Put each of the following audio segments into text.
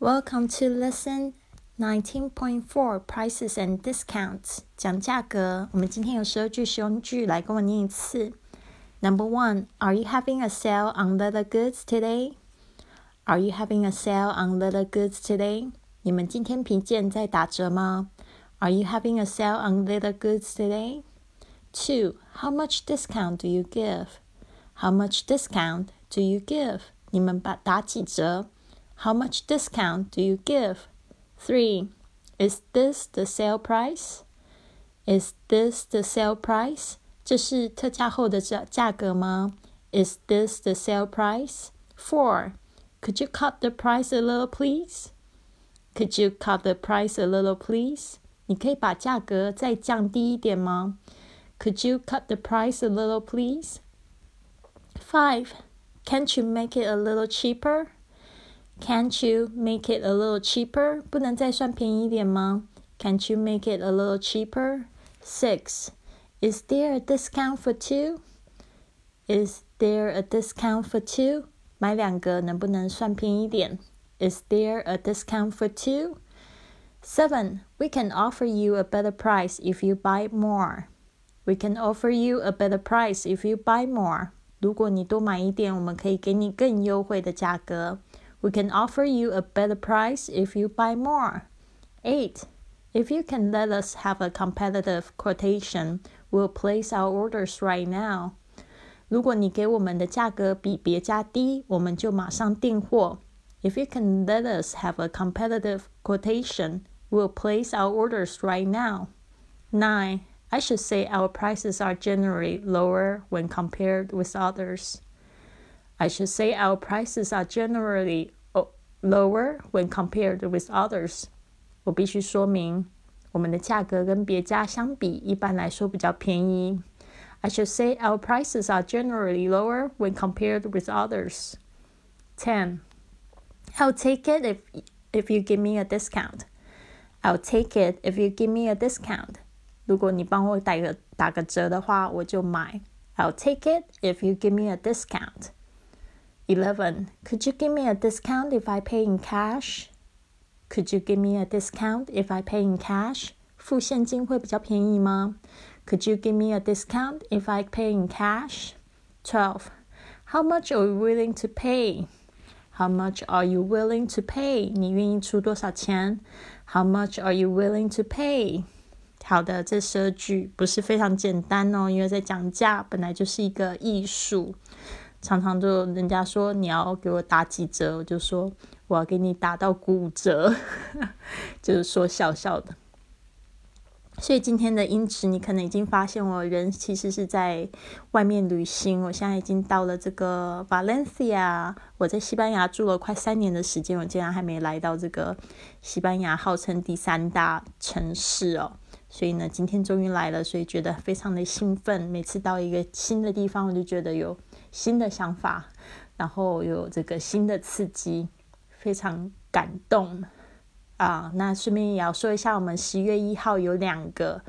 Welcome to lesson nineteen point four prices and discounts 讲价格。我们今天有十二句实用句，来跟我念一次。Number one, Are you having a sale on leather goods today? Are you having a sale on leather goods today? 你们今天皮件在打折吗？Are you having a sale on leather goods today? Two, How much discount do you give? How much discount do you give? 你们把打几折 ？how much discount do you give? 3. Is this the sale price? Is this the sale price? 这是特价后的价价格吗？Is this the sale price? 4. Could you cut the price a little, please? Could you cut the price a little, please? 你可以把价格再降低一点吗？Could you cut the price a little, please? 5. Can't you make it a little cheaper? Can't you make it a little cheaper? 不能再算便宜一点吗？Can't you make it a little cheaper? Six. Is there a discount for two? Is there a discount for two? 买两个能不能算便宜点？Is there a discount for two? Seven. We can offer you a better price if you buy more. We can offer you a better price if you buy more. 如果你多买一点，我们可以给你更优惠的价格。 we can offer you a better price if you buy more. 8. If you can let us have a competitive quotation, we'll place our orders right now. 如果你给我们的价格比别家低，我们就马上订货。If you can let us have a competitive quotation, we'll place our orders right now. 9. I should say our prices are generally lower when compared with others. I should say our prices are generally lower when compared with others。我必须说明，我们的价格跟别家相比，一般来说比较便宜。I should say our prices are generally lower when compared with others. Ten. I'll take it if if you give me a discount. I'll take it if you give me a discount. 如果你帮我打个打个折的话，我就买。I'll take it if you give me a discount. 11. Could you give me a discount if I pay in cash? Could you give me a discount if I pay in cash? 付现金会比较便宜吗？Could you give me a discount if I pay in cash? 12. How much are you willing to pay? How much are you willing to pay? 你愿意出多少钱？How much are you willing to pay? 好的，这十二句不是非常简单哦，因为在讲价本来就是一个艺术。 常常就人家说你要给我打几折，我就说我要给你打到骨折，就是说笑笑的。所以今天的音质，你可能已经发现我人其实是在外面旅行。我现在已经到了这个 Valencia，我在西班牙住了快三年的时间，我竟然还没来到这个西班牙号称第三大城市哦。所以呢，今天终于来了，所以觉得非常的兴奋。每次到一个新的地方，我就觉得有。新的想法，然后有这个新的刺激，非常感动啊！那顺便也要说一下，我们十月一号有两个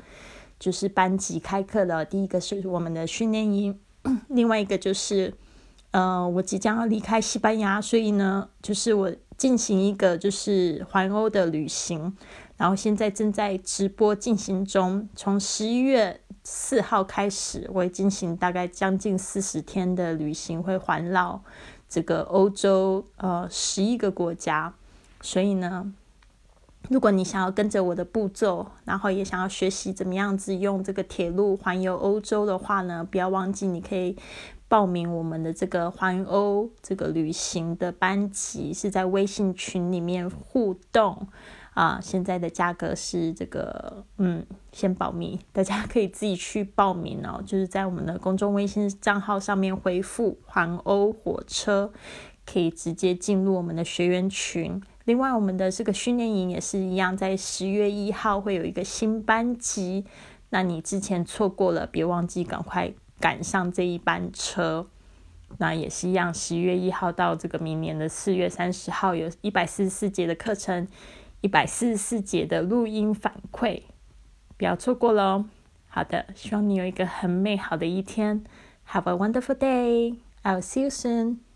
就是班级开课了，第一个是我们的训练营，另外一个就是呃，我即将要离开西班牙，所以呢，就是我进行一个就是环欧的旅行，然后现在正在直播进行中，从十一月。四号开始，我会进行大概将近四十天的旅行，会环绕这个欧洲呃十一个国家。所以呢，如果你想要跟着我的步骤，然后也想要学习怎么样子用这个铁路环游欧洲的话呢，不要忘记你可以报名我们的这个环欧这个旅行的班级，是在微信群里面互动。啊，现在的价格是这个，嗯，先保密，大家可以自己去报名哦。就是在我们的公众微信账号上面回复“环欧火车”，可以直接进入我们的学员群。另外，我们的这个训练营也是一样，在十月一号会有一个新班级。那你之前错过了，别忘记赶快赶上这一班车。那也是一样，十月一号到这个明年的四月三十号，有一百四十四节的课程。一百四十四节的录音反馈，不要错过喽！好的，希望你有一个很美好的一天。Have a wonderful day. I'll see you soon.